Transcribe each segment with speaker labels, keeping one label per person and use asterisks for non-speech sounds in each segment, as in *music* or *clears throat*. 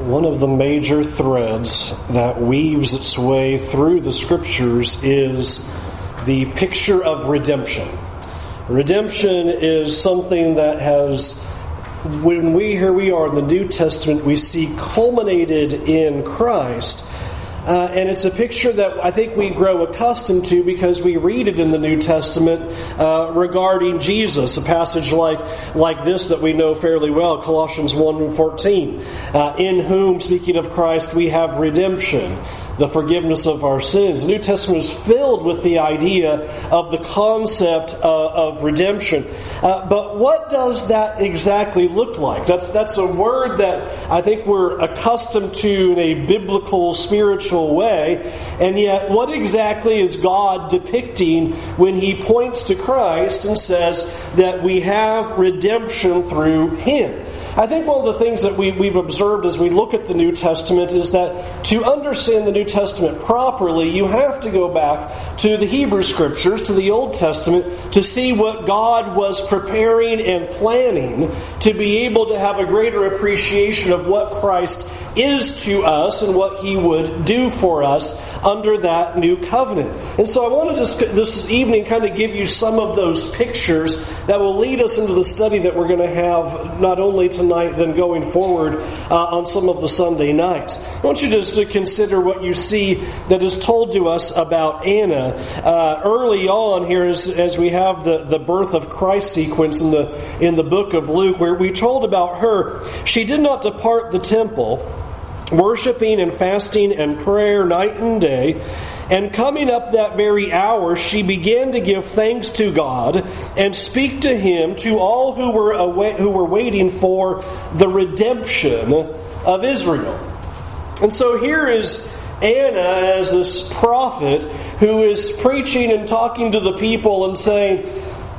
Speaker 1: one of the major threads that weaves its way through the scriptures is the picture of redemption. Redemption is something that has, when we, here we are in the New Testament, we see culminated in Christ uh, and it's a picture that I think we grow accustomed to because we read it in the New Testament uh, regarding Jesus. A passage like like this that we know fairly well, Colossians 1 14. Uh, in whom, speaking of Christ, we have redemption the forgiveness of our sins. The New Testament is filled with the idea of the concept of, of redemption. Uh, but what does that exactly look like? That's, that's a word that I think we're accustomed to in a biblical, spiritual way. And yet, what exactly is God depicting when He points to Christ and says that we have redemption through Him? I think one of the things that we, we've observed as we look at the New Testament is that to understand the New Testament properly, you have to go back to the Hebrew Scriptures, to the Old Testament, to see what God was preparing and planning to be able to have a greater appreciation of what Christ is to us and what He would do for us under that new covenant. And so I want to just this evening kind of give you some of those pictures that will lead us into the study that we're going to have not only tonight, then going forward uh, on some of the Sunday nights. I want you just to consider what you see that is told to us about Anna. Uh, early on here, as, as we have the, the birth of Christ sequence in the, in the book of Luke, where we told about her, she did not depart the temple, worshiping and fasting and prayer night and day. And coming up that very hour, she began to give thanks to God and speak to Him to all who were away, who were waiting for the redemption of Israel. And so here is Anna as this prophet who is preaching and talking to the people and saying,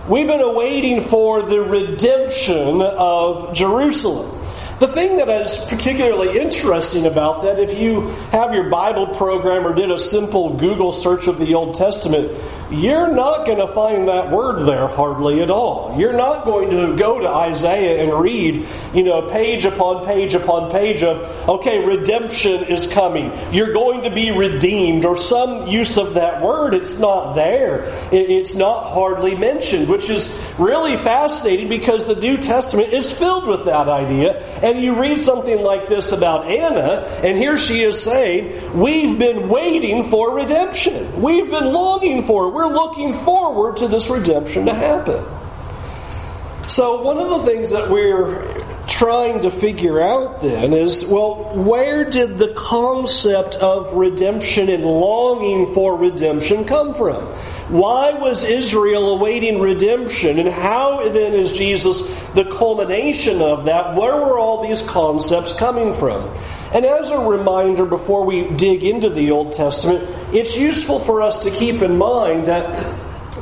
Speaker 1: We've been awaiting for the redemption of Jerusalem. The thing that is particularly interesting about that, if you have your Bible program or did a simple Google search of the Old Testament, you're not going to find that word there hardly at all. You're not going to go to Isaiah and read, you know, page upon page upon page of, okay, redemption is coming. You're going to be redeemed, or some use of that word. It's not there. It's not hardly mentioned, which is really fascinating because the New Testament is filled with that idea. And you read something like this about Anna, and here she is saying, We've been waiting for redemption. We've been longing for it. We're looking forward to this redemption to happen. So, one of the things that we're trying to figure out then is well, where did the concept of redemption and longing for redemption come from? Why was Israel awaiting redemption? And how then is Jesus the culmination of that? Where were all these concepts coming from? And as a reminder, before we dig into the Old Testament, it's useful for us to keep in mind that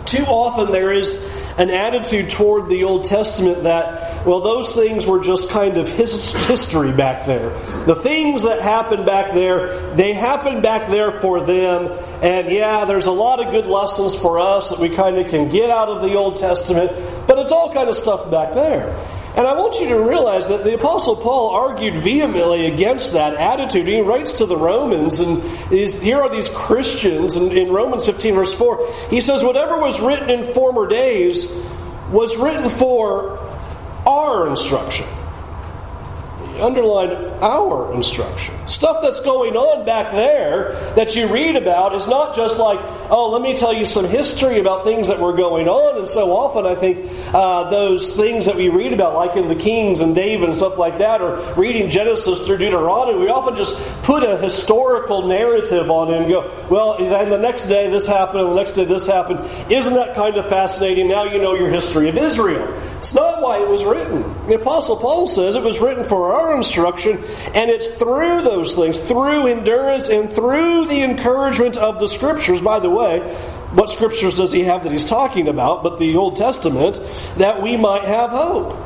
Speaker 1: too often there is an attitude toward the Old Testament that, well, those things were just kind of his, *laughs* history back there. The things that happened back there, they happened back there for them. And yeah, there's a lot of good lessons for us that we kind of can get out of the Old Testament, but it's all kind of stuff back there. And I want you to realize that the Apostle Paul argued vehemently against that attitude. He writes to the Romans, and here are these Christians, and in Romans 15, verse 4, he says, Whatever was written in former days was written for our instruction underline our instruction. Stuff that's going on back there that you read about is not just like, oh, let me tell you some history about things that were going on. And so often I think uh, those things that we read about, like in the Kings and David and stuff like that, or reading Genesis through Deuteronomy, we often just put a historical narrative on it and go, well, and the next day this happened, and the next day this happened. Isn't that kind of fascinating? Now you know your history of Israel. It's not why it was written. The Apostle Paul says it was written for our instruction, and it's through those things, through endurance and through the encouragement of the Scriptures. By the way, what Scriptures does he have that he's talking about but the Old Testament, that we might have hope.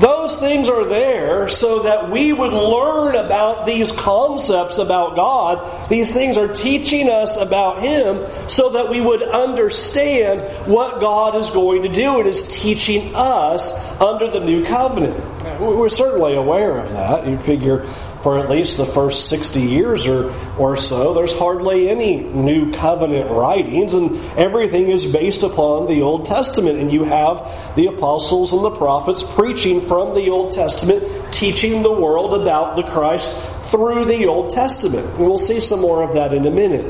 Speaker 1: Those things are there so that we would learn about these concepts about God. These things are teaching us about Him so that we would understand what God is going to do and is teaching us under the new covenant. We're certainly aware of that. You figure for at least the first 60 years or, or so, there's hardly any new covenant writings, and everything is based upon the Old Testament. And you have the apostles and the prophets preaching from the Old Testament, teaching the world about the Christ through the Old Testament. And we'll see some more of that in a minute.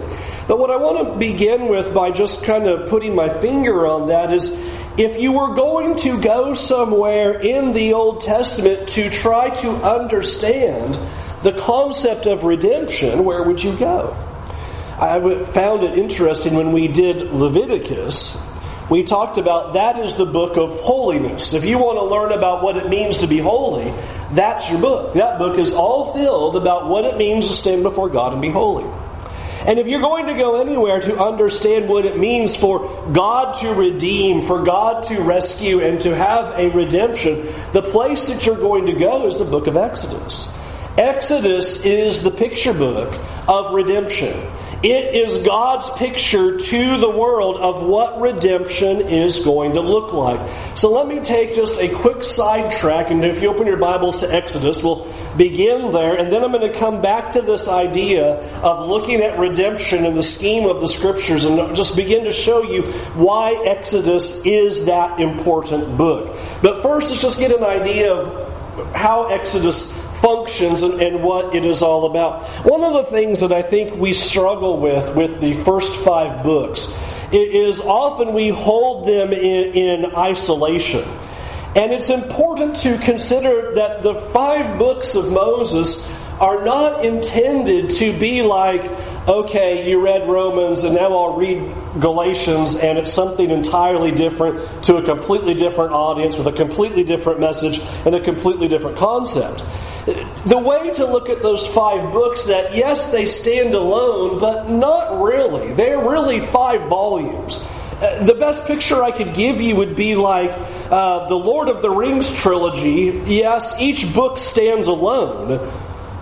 Speaker 1: But what I want to begin with by just kind of putting my finger on that is if you were going to go somewhere in the Old Testament to try to understand the concept of redemption, where would you go? I found it interesting when we did Leviticus. We talked about that is the book of holiness. If you want to learn about what it means to be holy, that's your book. That book is all filled about what it means to stand before God and be holy. And if you're going to go anywhere to understand what it means for God to redeem, for God to rescue, and to have a redemption, the place that you're going to go is the book of Exodus. Exodus is the picture book of redemption. It is God's picture to the world of what redemption is going to look like. So let me take just a quick sidetrack, and if you open your Bibles to Exodus, we'll begin there, and then I'm going to come back to this idea of looking at redemption in the scheme of the Scriptures and just begin to show you why Exodus is that important book. But first, let's just get an idea of how Exodus functions and, and, what it is all about. One of the things that I think we struggle with with the first five books is often we hold them in, in isolation. And it's important to consider that the five books of Moses are not intended to be like, okay, you read Romans and now I'll read Galatians and it's something entirely different to a completely different audience with a completely different message and a completely different concept. The way to look at those five books that, yes, they stand alone, but not really. They're really five volumes. Uh, the best picture I could give you would be like uh, the Lord of the Rings trilogy. Yes, each book stands alone,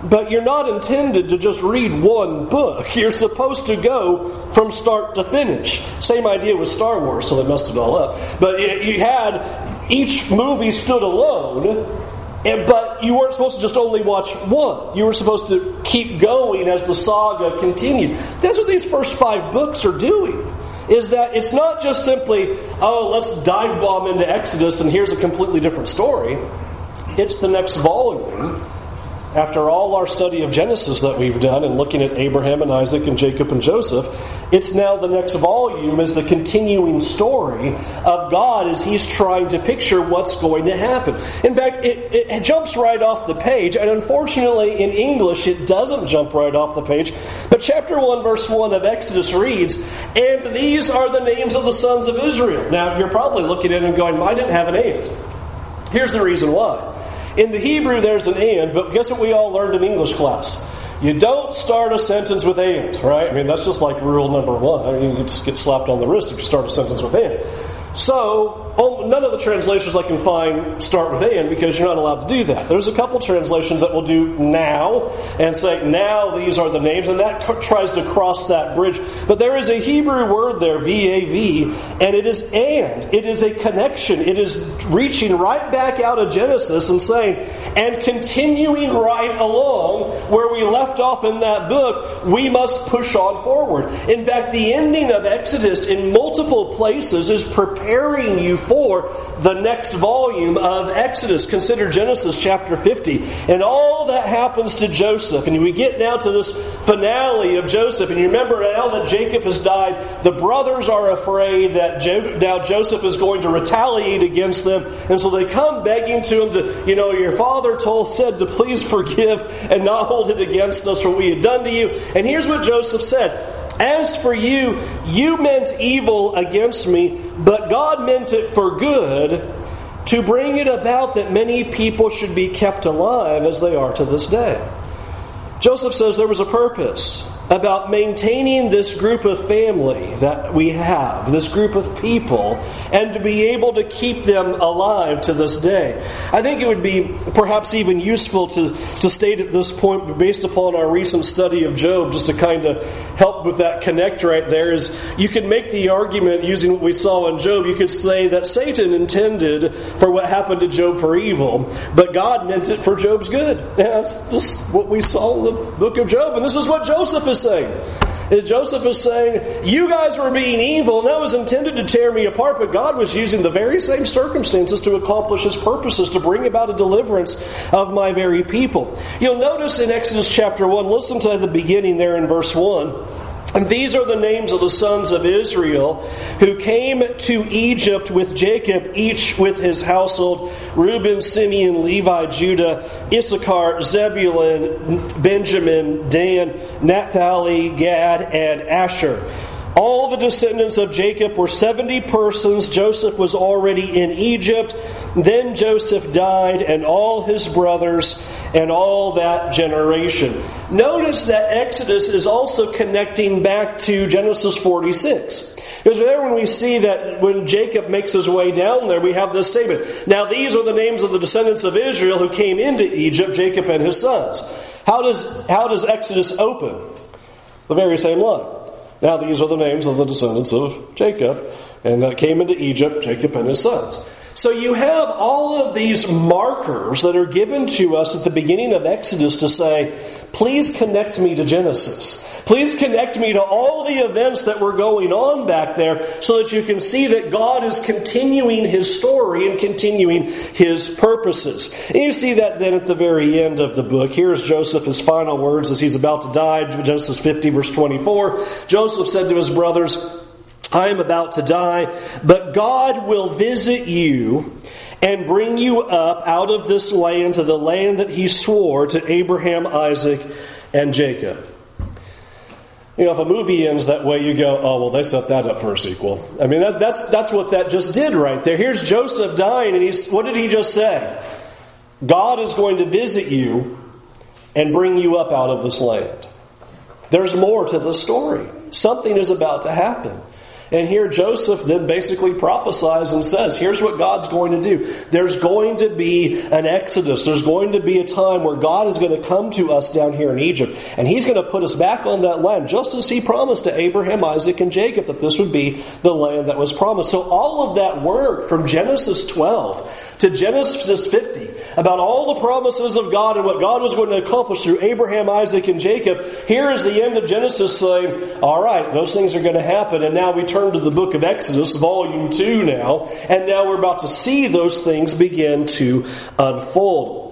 Speaker 1: but you're not intended to just read one book. *laughs* You're supposed to go from start to finish. Same idea with Star Wars, so they messed it all up. But you had each movie stood alone and, but you weren't supposed to just only watch one. You were supposed to keep going as the saga continued. That's what these first five books are doing. Is that it's not just simply, oh, let's dive bomb into Exodus and here's a completely different story. It's the next volume after all our study of Genesis that we've done and looking at Abraham and Isaac and Jacob and Joseph, it's now the next volume is the continuing story of God as He's trying to picture what's going to happen. In fact, it, it jumps right off the page, and unfortunately in English it doesn't jump right off the page. But chapter 1, verse 1 of Exodus reads, And these are the names of the sons of Israel. Now, you're probably looking at it and going, I didn't have an and. Here's the reason why. In the Hebrew, there's an and, but guess what we all learned in English class? You don't start a sentence with and, right? I mean, that's just like rule number one. I mean, you just get slapped on the wrist if you start a sentence with and. So, Oh, none of the translations I can find start with and because you're not allowed to do that. There's a couple translations that will do now and say, now these are the names, and that tries to cross that bridge. But there is a Hebrew word there, V-A-V, and it is and. It is a connection. It is reaching right back out of Genesis and saying, and continuing right along where we left off in that book, we must push on forward. In fact, the ending of Exodus in multiple places is preparing you for the next volume of Exodus. Consider Genesis chapter 50 and all that happens to Joseph. And we get now to this finale of Joseph. And you remember now that Jacob has died, the brothers are afraid that jo- now Joseph is going to retaliate against them. And so they come begging to him to, you know, your father told, said to please forgive and not hold it against us for what we had done to you. And here's what Joseph said. As for you, you meant evil against me, but God meant it for good to bring it about that many people should be kept alive as they are to this day. Joseph says there was a purpose. About maintaining this group of family that we have, this group of people, and to be able to keep them alive to this day. I think it would be perhaps even useful to, to state at this point, based upon our recent study of Job, just to kind of help with that connect right there, is you could make the argument using what we saw in Job, you could say that Satan intended for what happened to Job for evil, but God meant it for Job's good. And *laughs* that's, that's what we saw in the book of Job, and this is what Joseph is saying. Joseph is saying, You guys were being evil, and that was intended to tear me apart, but God was using the very same circumstances to accomplish His purposes, to bring about a deliverance of my very people. You'll notice in Exodus chapter 1, listen to the beginning there in verse 1. And these are the names of the sons of Israel who came to Egypt with Jacob, each with his household Reuben, Simeon, Levi, Judah, Issachar, Zebulun, Benjamin, Dan, Naphtali, Gad, and Asher. All the descendants of Jacob were 70 persons. Joseph was already in Egypt. Then Joseph died, and all his brothers, and all that generation. Notice that Exodus is also connecting back to Genesis 46. Because there, when we see that when Jacob makes his way down there, we have this statement. Now, these are the names of the descendants of Israel who came into Egypt, Jacob and his sons. How does, how does Exodus open? The very same line. Now, these are the names of the descendants of Jacob, and that came into Egypt, Jacob and his sons. So you have all of these markers that are given to us at the beginning of Exodus to say, please connect me to Genesis. Please connect me to all the events that were going on back there so that you can see that God is continuing his story and continuing his purposes. And you see that then at the very end of the book. Here's Joseph, his final words as he's about to die, Genesis 50, verse 24. Joseph said to his brothers, I am about to die, but God will visit you and bring you up out of this land to the land that he swore to Abraham, Isaac, and Jacob. You know, if a movie ends that way, you go, oh, well, they set that up for a sequel. I mean, that, that's, that's what that just did right there. Here's Joseph dying, and he's, what did he just say? God is going to visit you and bring you up out of this land. There's more to the story. Something is about to happen. And here Joseph then basically prophesies and says, here's what God's going to do. There's going to be an exodus. There's going to be a time where God is going to come to us down here in Egypt. And he's going to put us back on that land, just as he promised to Abraham, Isaac, and Jacob that this would be the land that was promised. So all of that work from Genesis 12 to Genesis 50 about all the promises of God and what God was going to accomplish through Abraham, Isaac, and Jacob, here is the end of Genesis saying, all right, those things are going to happen. And now we turn to the book of Exodus, volume 2 now, and now we're about to see those things begin to unfold.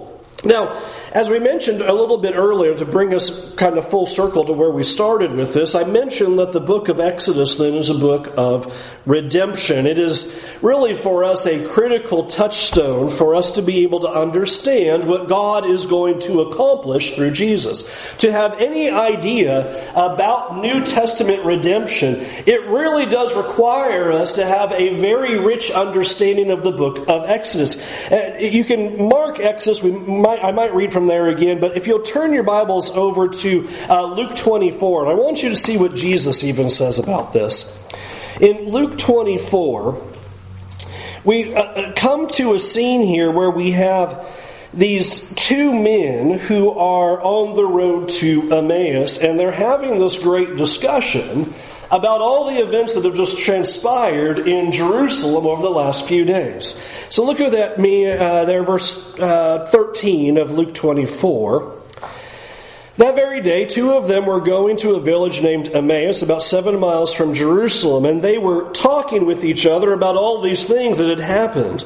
Speaker 1: Now, as we mentioned a little bit earlier, to bring us kind of full circle to where we started with this, I mentioned that the book of Exodus then is a book of redemption. It is really for us a critical touchstone for us to be able to understand what God is going to accomplish through Jesus. To have any idea about New Testament redemption, it really does require us to have a very rich understanding of the book of Exodus. Uh, you can mark Exodus, we might, I might read from there again, but if you'll turn your Bibles over to uh, Luke 24, and I want you to see what Jesus even says about this. In Luke 24, we uh, uh, come to a scene here where we have these two men who are on the road to Emmaus, and they're having this great discussion about all the events that have just transpired in Jerusalem over the last few days. So look at that me uh, there, verse uh, 13 of Luke 24. That very day, two of them were going to a village named Emmaus, about seven miles from Jerusalem, and they were talking with each other about all these things that had happened.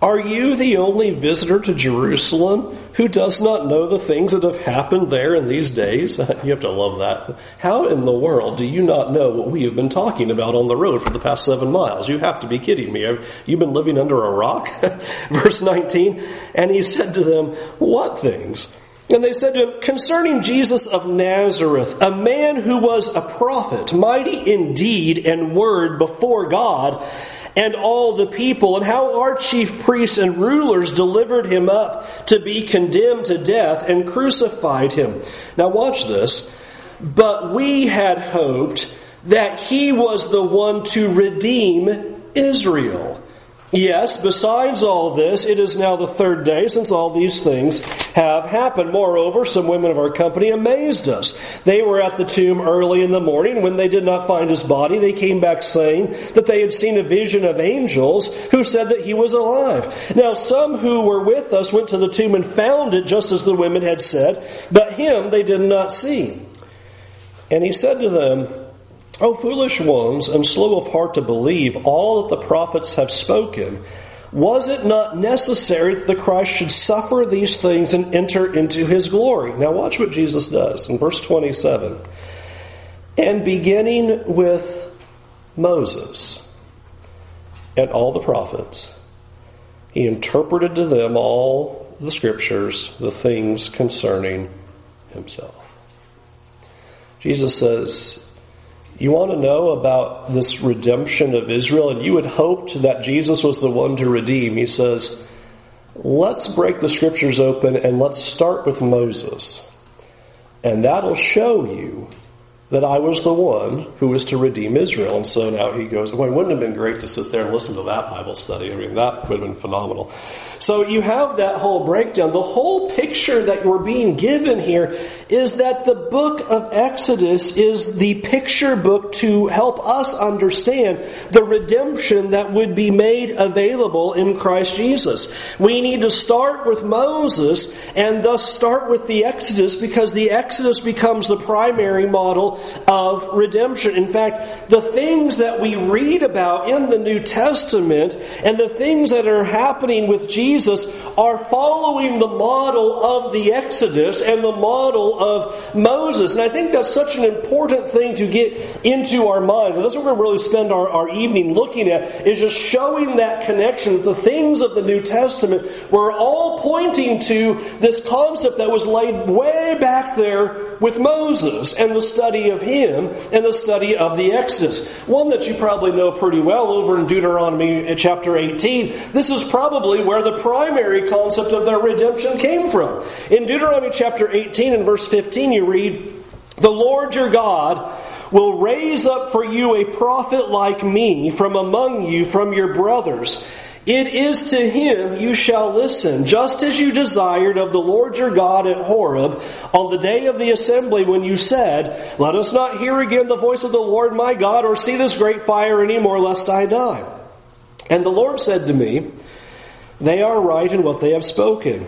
Speaker 1: Are you the only visitor to Jerusalem who does not know the things that have happened there in these days? *laughs* You have to love that. How in the world do you not know what we have been talking about on the road for the past seven miles? You have to be kidding me. Have you been living under a rock? *laughs* Verse 19. And he said to them, What things? And they said to him, Concerning Jesus of Nazareth, a man who was a prophet, mighty in deed and word before God and all the people, and how our chief priests and rulers delivered him up to be condemned to death and crucified him. Now, watch this. But we had hoped that he was the one to redeem Israel. Yes, besides all this, it is now the third day since all these things have happened. Moreover, some women of our company amazed us. They were at the tomb early in the morning. When they did not find his body, they came back saying that they had seen a vision of angels who said that he was alive. Now, some who were with us went to the tomb and found it just as the women had said, but him they did not see. And he said to them, O foolish ones, and slow of heart to believe all that the prophets have spoken, was it not necessary that the Christ should suffer these things and enter into his glory? Now, watch what Jesus does in verse 27. And beginning with Moses and all the prophets, he interpreted to them all the scriptures, the things concerning himself. Jesus says, you want to know about this redemption of Israel, and you had hoped that Jesus was the one to redeem. He says, let's break the scriptures open and let's start with Moses. And that'll show you that I was the one who was to redeem Israel. And so now he goes, well, it wouldn't have been great to sit there and listen to that Bible study. I mean, that would have been phenomenal. So you have that whole breakdown. The whole picture that we're being given here is that the book of Exodus is the picture book to help us understand the redemption that would be made available in Christ Jesus. We need to start with Moses and thus start with the Exodus because the Exodus becomes the primary model of redemption. In fact, the things that we read about in the New Testament and the things that are happening with Jesus Jesus are following the model of the Exodus and the model of Moses. And I think that's such an important thing to get into our minds. And that's what we're going to really spend our, our evening looking at, is just showing that connection. that The things of the New Testament were all pointing to this concept that was laid way back there with Moses and the study of him and the study of the Exodus. One that you probably know pretty well over in Deuteronomy uh, chapter 18. This is probably where the primary concept of their redemption came from. In Deuteronomy chapter 18 and verse 15, you read, The Lord your God will raise up for you a prophet like me from among you, from your brothers. It is to him you shall listen, just as you desired of the Lord your God at Horeb on the day of the assembly when you said, Let us not hear again the voice of the Lord my God or see this great fire any more lest I die. And the Lord said to me, they are right in what they have spoken.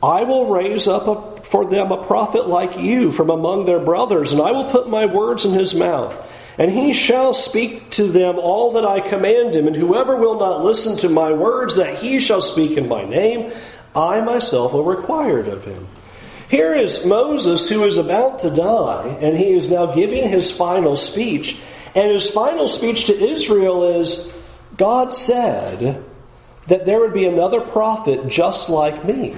Speaker 1: I will raise up a, for them a prophet like you from among their brothers, and I will put my words in his mouth. And he shall speak to them all that I command him, and whoever will not listen to my words that he shall speak in my name, I myself will require it of him. Here is Moses who is about to die, and he is now giving his final speech. And his final speech to Israel is God said, that there would be another prophet just like me.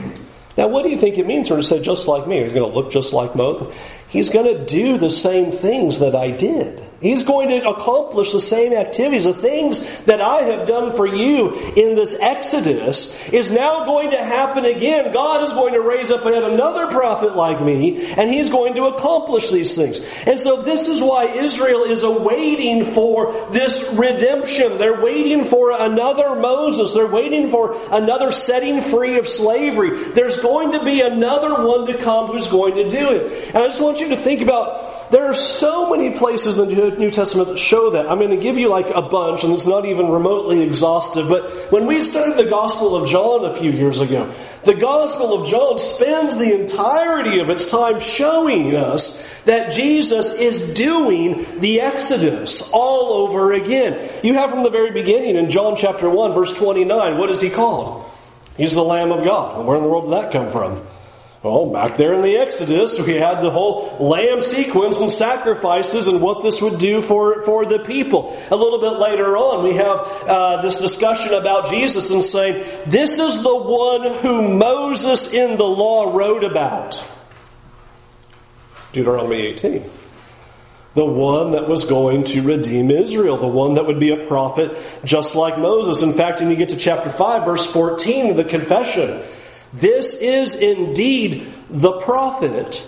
Speaker 1: Now, what do you think it means when to say just like me? He's going to look just like Moses. He's going to do the same things that I did. He's going to accomplish the same activities. The things that I have done for you in this Exodus is now going to happen again. God is going to raise up yet another prophet like me, and he's going to accomplish these things. And so this is why Israel is awaiting for this redemption. They're waiting for another Moses. They're waiting for another setting free of slavery. There's going to be another one to come who's going to do it. And I just want you to think about There are so many places in the New Testament that show that. I'm going to give you like a bunch, and it's not even remotely exhaustive. But when we started the Gospel of John a few years ago, the Gospel of John spends the entirety of its time showing us that Jesus is doing the Exodus all over again. You have from the very beginning in John chapter 1, verse 29, what is he called? He's the Lamb of God. Where in the world did that come from? Well, back there in the Exodus, we had the whole lamb sequence and sacrifices and what this would do for, for the people. A little bit later on, we have uh, this discussion about Jesus and saying, This is the one who Moses in the law wrote about. Deuteronomy 18 the one that was going to redeem Israel, the one that would be a prophet just like Moses. In fact, when you get to chapter 5, verse 14, the confession, this is indeed the prophet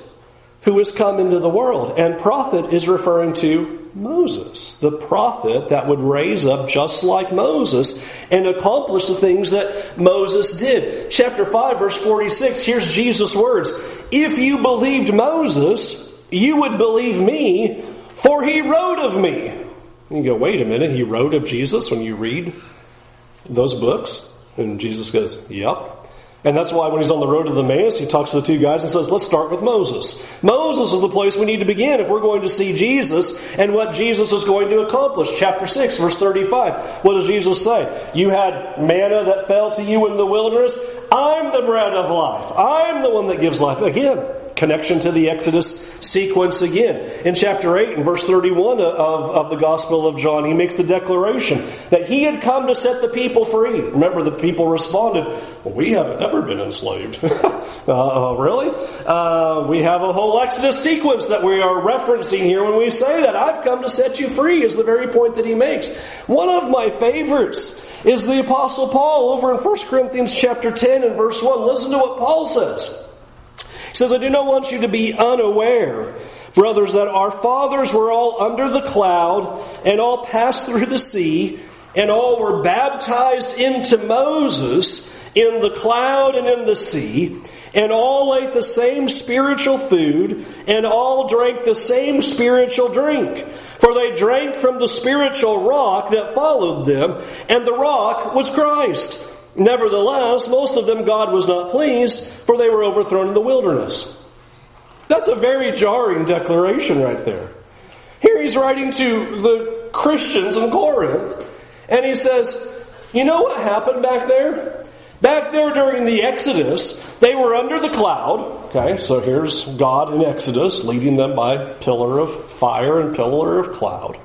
Speaker 1: who has come into the world. And prophet is referring to Moses, the prophet that would raise up just like Moses and accomplish the things that Moses did. Chapter 5, verse 46, here's Jesus' words If you believed Moses, you would believe me, for he wrote of me. You go, wait a minute, he wrote of Jesus when you read those books? And Jesus goes, Yep. And that's why when he's on the road to the Emmaus, he talks to the two guys and says, let's start with Moses. Moses is the place we need to begin if we're going to see Jesus and what Jesus is going to accomplish. Chapter 6, verse 35. What does Jesus say? You had manna that fell to you in the wilderness. I'm the bread of life. I'm the one that gives life. Again, connection to the Exodus sequence again. In chapter 8 and verse 31 of, of the Gospel of John, he makes the declaration that he had come to set the people free. Remember, the people responded, well, We haven't ever been enslaved. *laughs* uh, really? Uh, we have a whole Exodus sequence that we are referencing here when we say that. I've come to set you free, is the very point that he makes. One of my favorites is the Apostle Paul over in 1 Corinthians chapter 10 and verse 1. Listen to what Paul says. Says, I do not want you to be unaware, brothers, that our fathers were all under the cloud and all passed through the sea and all were baptized into Moses in the cloud and in the sea, and all ate the same spiritual food, and all drank the same spiritual drink. For they drank from the spiritual rock that followed them, and the rock was Christ. Nevertheless, most of them God was not pleased, for they were overthrown in the wilderness. That's a very jarring declaration right there. Here he's writing to the Christians in Corinth, and he says, You know what happened back there? Back there during the Exodus, they were under the cloud. Okay, so here's God in Exodus leading them by pillar of fire and pillar of cloud.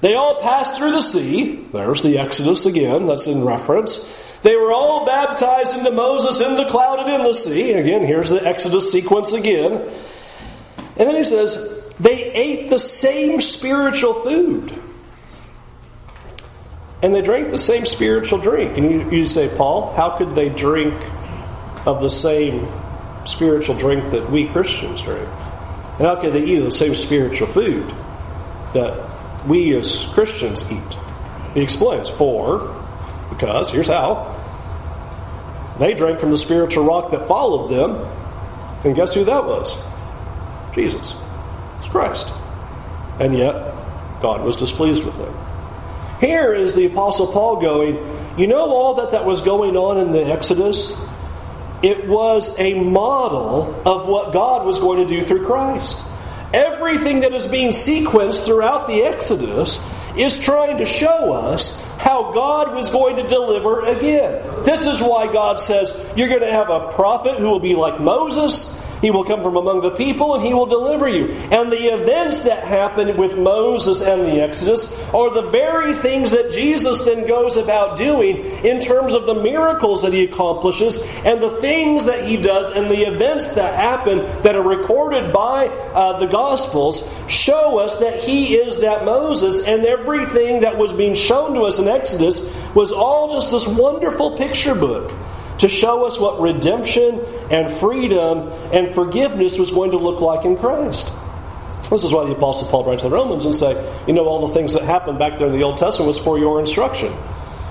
Speaker 1: They all passed through the sea. There's the Exodus again, that's in reference. They were all baptized into Moses in the cloud and in the sea. Again, here's the Exodus sequence again. And then he says, they ate the same spiritual food. And they drank the same spiritual drink. And you, you say, Paul, how could they drink of the same spiritual drink that we Christians drink? And how could they eat the same spiritual food that we as Christians eat? He explains, for, because, here's how they drank from the spiritual rock that followed them. And guess who that was? Jesus. It's Christ. And yet, God was displeased with them. Here is the Apostle Paul going, you know all that that was going on in the Exodus? It was a model of what God was going to do through Christ. Everything that is being sequenced throughout the Exodus is trying to show us how God was going to deliver again. This is why God says you're going to have a prophet who will be like Moses he will come from among the people and he will deliver you. And the events that happen with Moses and the Exodus are the very things that Jesus then goes about doing in terms of the miracles that he accomplishes and the things that he does and the events that happen that are recorded by uh, the Gospels show us that he is that Moses and everything that was being shown to us in Exodus was all just this wonderful picture book to show us what redemption and freedom and forgiveness was going to look like in Christ. This is why the Apostle Paul writes to the Romans and say, you know, all the things that happened back there in the Old Testament was for your instruction.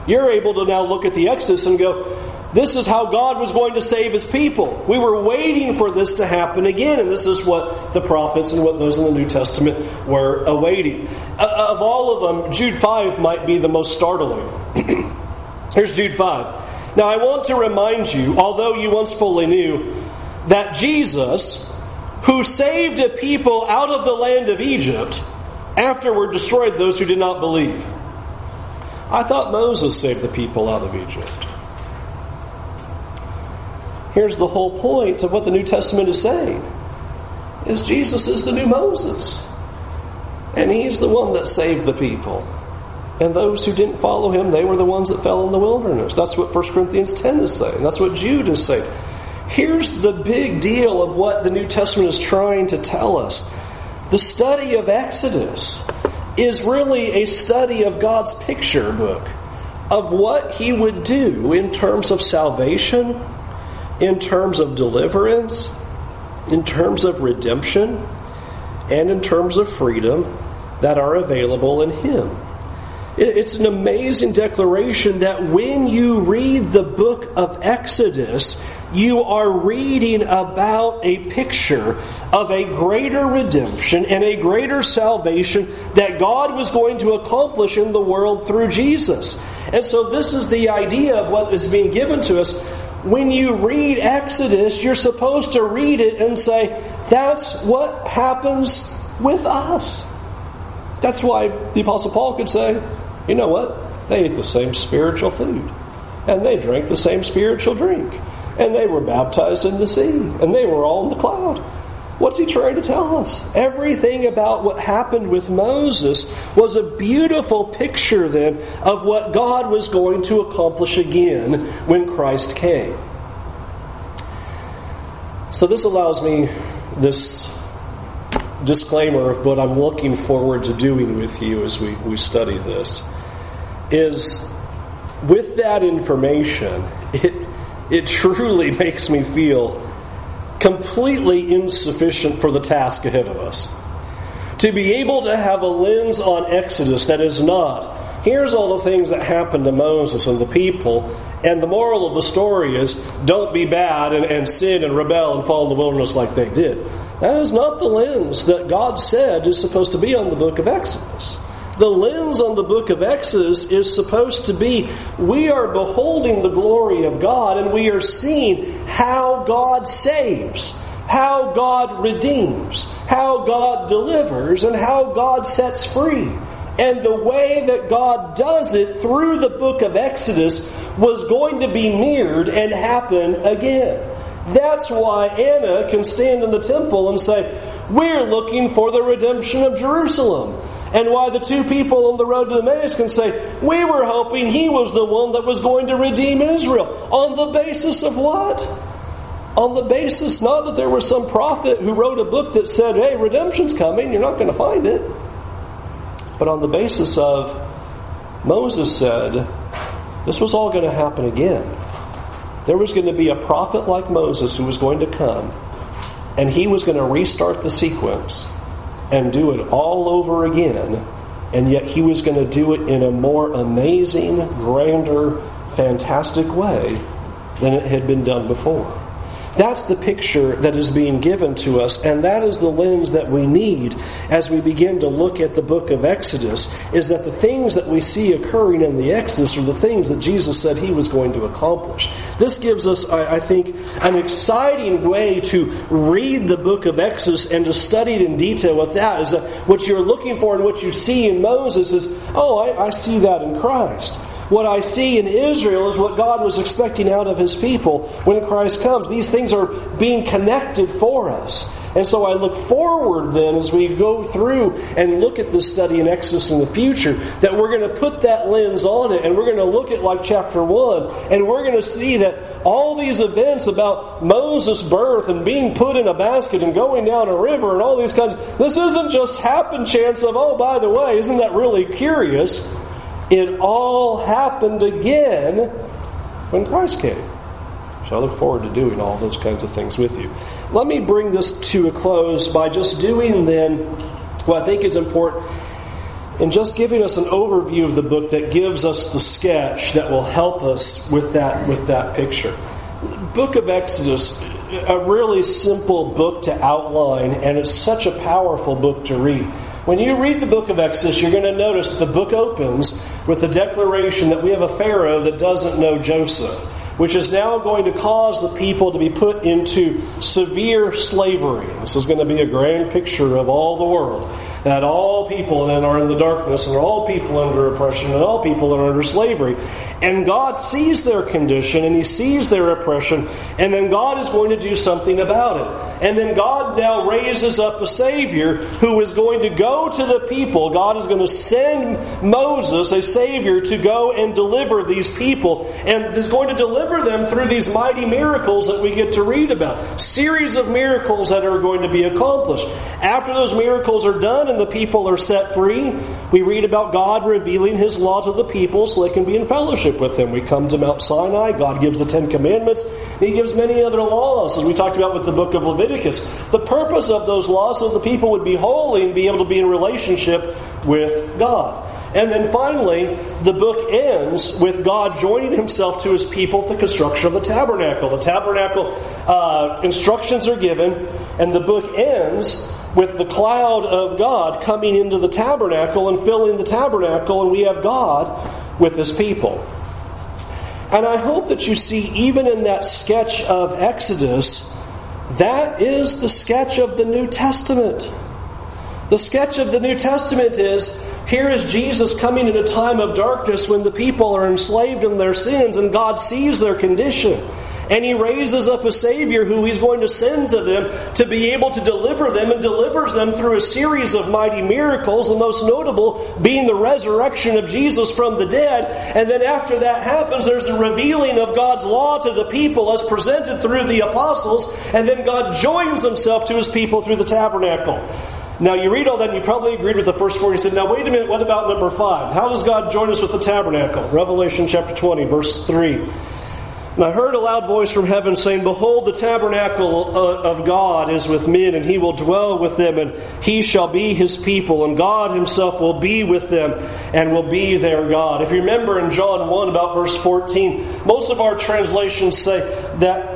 Speaker 1: You're able to now look at the Exodus and go, This is how God was going to save his people. We were waiting for this to happen again, and this is what the prophets and what those in the New Testament were awaiting. Uh, of all of them, Jude 5 might be the most startling. *clears throat* Here's Jude 5. Now, I want to remind you, although you once fully knew, that Jesus, who saved a people out of the land of Egypt, afterward destroyed those who did not believe. I thought Moses saved the people out of Egypt. Here's the whole point of what the New Testament is saying is Jesus is the new Moses. And he's the one that saved the people. And those who didn't follow him, they were the ones that fell in the wilderness. That's what 1 Corinthians 10 is saying. That's what Jude is saying. Here's the big deal of what the New Testament is trying to tell us. The study of Exodus is really a study of God's picture book of what he would do in terms of salvation in terms of deliverance, in terms of redemption, and in terms of freedom that are available in Him. It's an amazing declaration that when you read the book of Exodus, you are reading about a picture of a greater redemption and a greater salvation that God was going to accomplish in the world through Jesus. And so, this is the idea of what is being given to us when you read Exodus, you're supposed to read it and say, that's what happens with us. That's why the Apostle Paul could say, you know what? They ate the same spiritual food, and they drank the same spiritual drink, and they were baptized in the sea, and they were all in the cloud. What's he trying to tell us? Everything about what happened with Moses was a beautiful picture then of what God was going to accomplish again when Christ came. So this allows me this disclaimer of what I'm looking forward to doing with you as we, we study this is with that information, it, it truly *laughs* makes me feel completely insufficient for the task ahead of us. To be able to have a lens on Exodus that is not, here's all the things that happened to Moses and the people, and the moral of the story is don't be bad and, and sin and rebel and fall in the wilderness like they did. That is not the lens that God said is supposed to be on the book of Exodus. The lens on the book of Exodus is supposed to be we are beholding the glory of God and we are seeing how God saves, how God redeems, how God delivers, and how God sets free. And the way that God does it through the book of Exodus was going to be mirrored and happen again. That's why Anna can stand in the temple and say, We're looking for the redemption of Jerusalem and why the two people on the road to Emmaus can say, We were hoping he was the one that was going to redeem Israel. On the basis of what? On the basis not that there was some prophet who wrote a book that said, Hey, redemption's coming, you're not going to find it. But on the basis of Moses said, This was all going to happen again. There was going to be a prophet like Moses who was going to come, and he was going to restart the sequence and do it all over again, and yet he was going to do it in a more amazing, grander, fantastic way than it had been done before. That's the picture that is being given to us, and that is the lens that we need as we begin to look at the book of Exodus, is that the things that we see occurring in the Exodus are the things that Jesus said he was going to accomplish. This gives us, I, think, an exciting way to read the book of Exodus and to study it in detail with that, is that what you're looking for and what you see in Moses is, oh, I, I see that in Christ. What I see in Israel is what God was expecting out of his people when Christ comes. These things are being connected for us. And so I look forward then as we go through and look at this study in Exodus in the future that we're going to put that lens on it and we're going to look at like chapter 1 and we're going to see that all these events about Moses' birth and being put in a basket and going down a river and all these kinds, this isn't just happen chance of, oh, by the way, isn't that really curious? It all happened again when Christ came. So I look forward to doing all those kinds of things with you. Let me bring this to a close by just doing then what I think is important. and just giving us an overview of the book that gives us the sketch that will help us with that with that picture. Book of Exodus, a really simple book to outline, and it's such a powerful book to read. When you read the book of Exodus, you're going to notice the book opens with the declaration that we have a Pharaoh that doesn't know Joseph, which is now going to cause the people to be put into severe slavery. This is going to be a grand picture of all the world that all people then are in the darkness and all people under oppression and all people are under slavery. And God sees their condition and He sees their oppression, and then God is going to do something about it. And then God now raises up a Savior who is going to go to the people. God is going to send Moses, a Savior, to go and deliver these people, and is going to deliver them through these mighty miracles that we get to read about. Series of miracles that are going to be accomplished. After those miracles are done, the people are set free, we read about God revealing His law to the people so they can be in fellowship with Him. We come to Mount Sinai, God gives the Ten Commandments, He gives many other laws, as we talked about with the book of Leviticus. The purpose of those laws so the people would be holy and be able to be in relationship with God. And then finally, the book ends with God joining himself to his people for the construction of the tabernacle. The tabernacle uh, instructions are given, and the book ends with the cloud of God coming into the tabernacle and filling the tabernacle, and we have God with his people. And I hope that you see, even in that sketch of Exodus, that is the sketch of the New Testament. The sketch of the New Testament is here is Jesus coming in a time of darkness when the people are enslaved in their sins and God sees their condition. And he raises up a Savior who he's going to send to them to be able to deliver them and delivers them through a series of mighty miracles, the most notable being the resurrection of Jesus from the dead. And then after that happens, there's the revealing of God's law to the people as presented through the apostles. And then God joins himself to his people through the tabernacle. Now, you read all that and you probably agreed with the first four. You said, now wait a minute, what about number five? How does God join us with the tabernacle? Revelation chapter 20, verse 3. And I heard a loud voice from heaven saying, Behold, the tabernacle uh, of God is with men, and he will dwell with them, and he shall be his people, and God himself will be with them, and will be their God. If you remember in John 1, about verse 14, most of our translations say that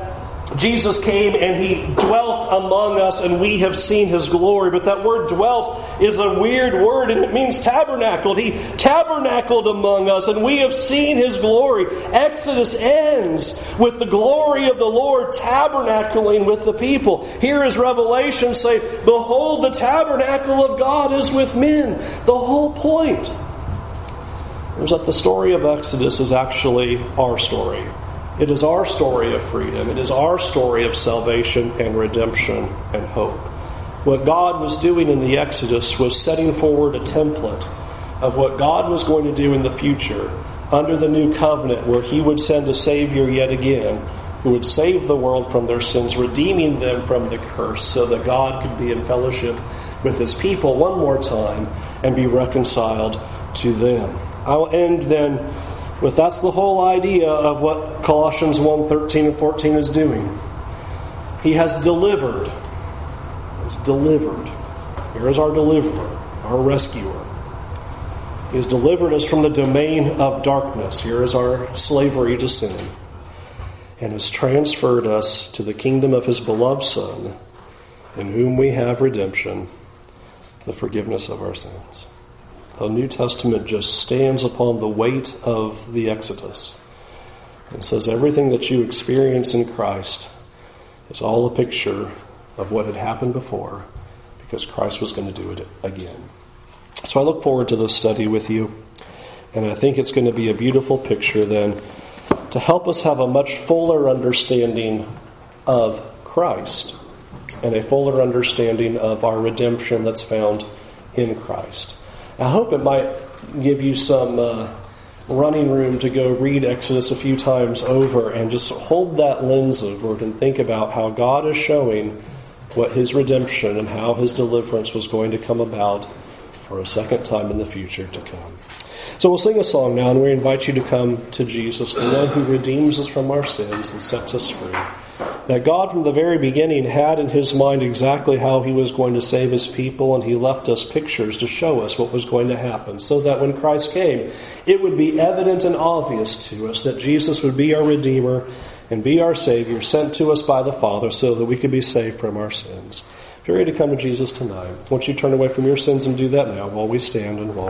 Speaker 1: Jesus came and he dwelt among us and we have seen his glory. But that word dwelt is a weird word and it means tabernacled. He tabernacled among us and we have seen his glory. Exodus ends with the glory of the Lord tabernacling with the people. Here is Revelation say, Behold, the tabernacle of God is with men. The whole point is that the story of Exodus is actually our story. It is our story of freedom. It is our story of salvation and redemption and hope. What God was doing in the Exodus was setting forward a template of what God was going to do in the future under the new covenant, where He would send a Savior yet again who would save the world from their sins, redeeming them from the curse, so that God could be in fellowship with His people one more time and be reconciled to them. I'll end then but that's the whole idea of what Colossians 1 13 and 14 is doing. He has delivered. He's delivered. Here is our deliverer, our rescuer. He has delivered us from the domain of darkness. Here is our slavery to sin. And has transferred us to the kingdom of his beloved Son, in whom we have redemption, the forgiveness of our sins. The New Testament just stands upon the weight of the Exodus and says everything that you experience in Christ is all a picture of what had happened before because Christ was going to do it again. So I look forward to this study with you, and I think it's going to be a beautiful picture then to help us have a much fuller understanding of Christ and a fuller understanding of our redemption that's found in Christ. I hope it might give you some uh, running room to go read Exodus a few times over and just hold that lens over and think about how God is showing what His redemption and how His deliverance was going to come about for a second time in the future to come. So we'll sing a song now, and we invite you to come to Jesus, the one who redeems us from our sins and sets us free. That God from the very beginning had in his mind exactly how he was going to save his people, and he left us pictures to show us what was going to happen, so that when Christ came, it would be evident and obvious to us that Jesus would be our Redeemer and be our Savior, sent to us by the Father, so that we could be saved from our sins. If you're ready to come to Jesus tonight, won't you turn away from your sins and do that now while we stand and while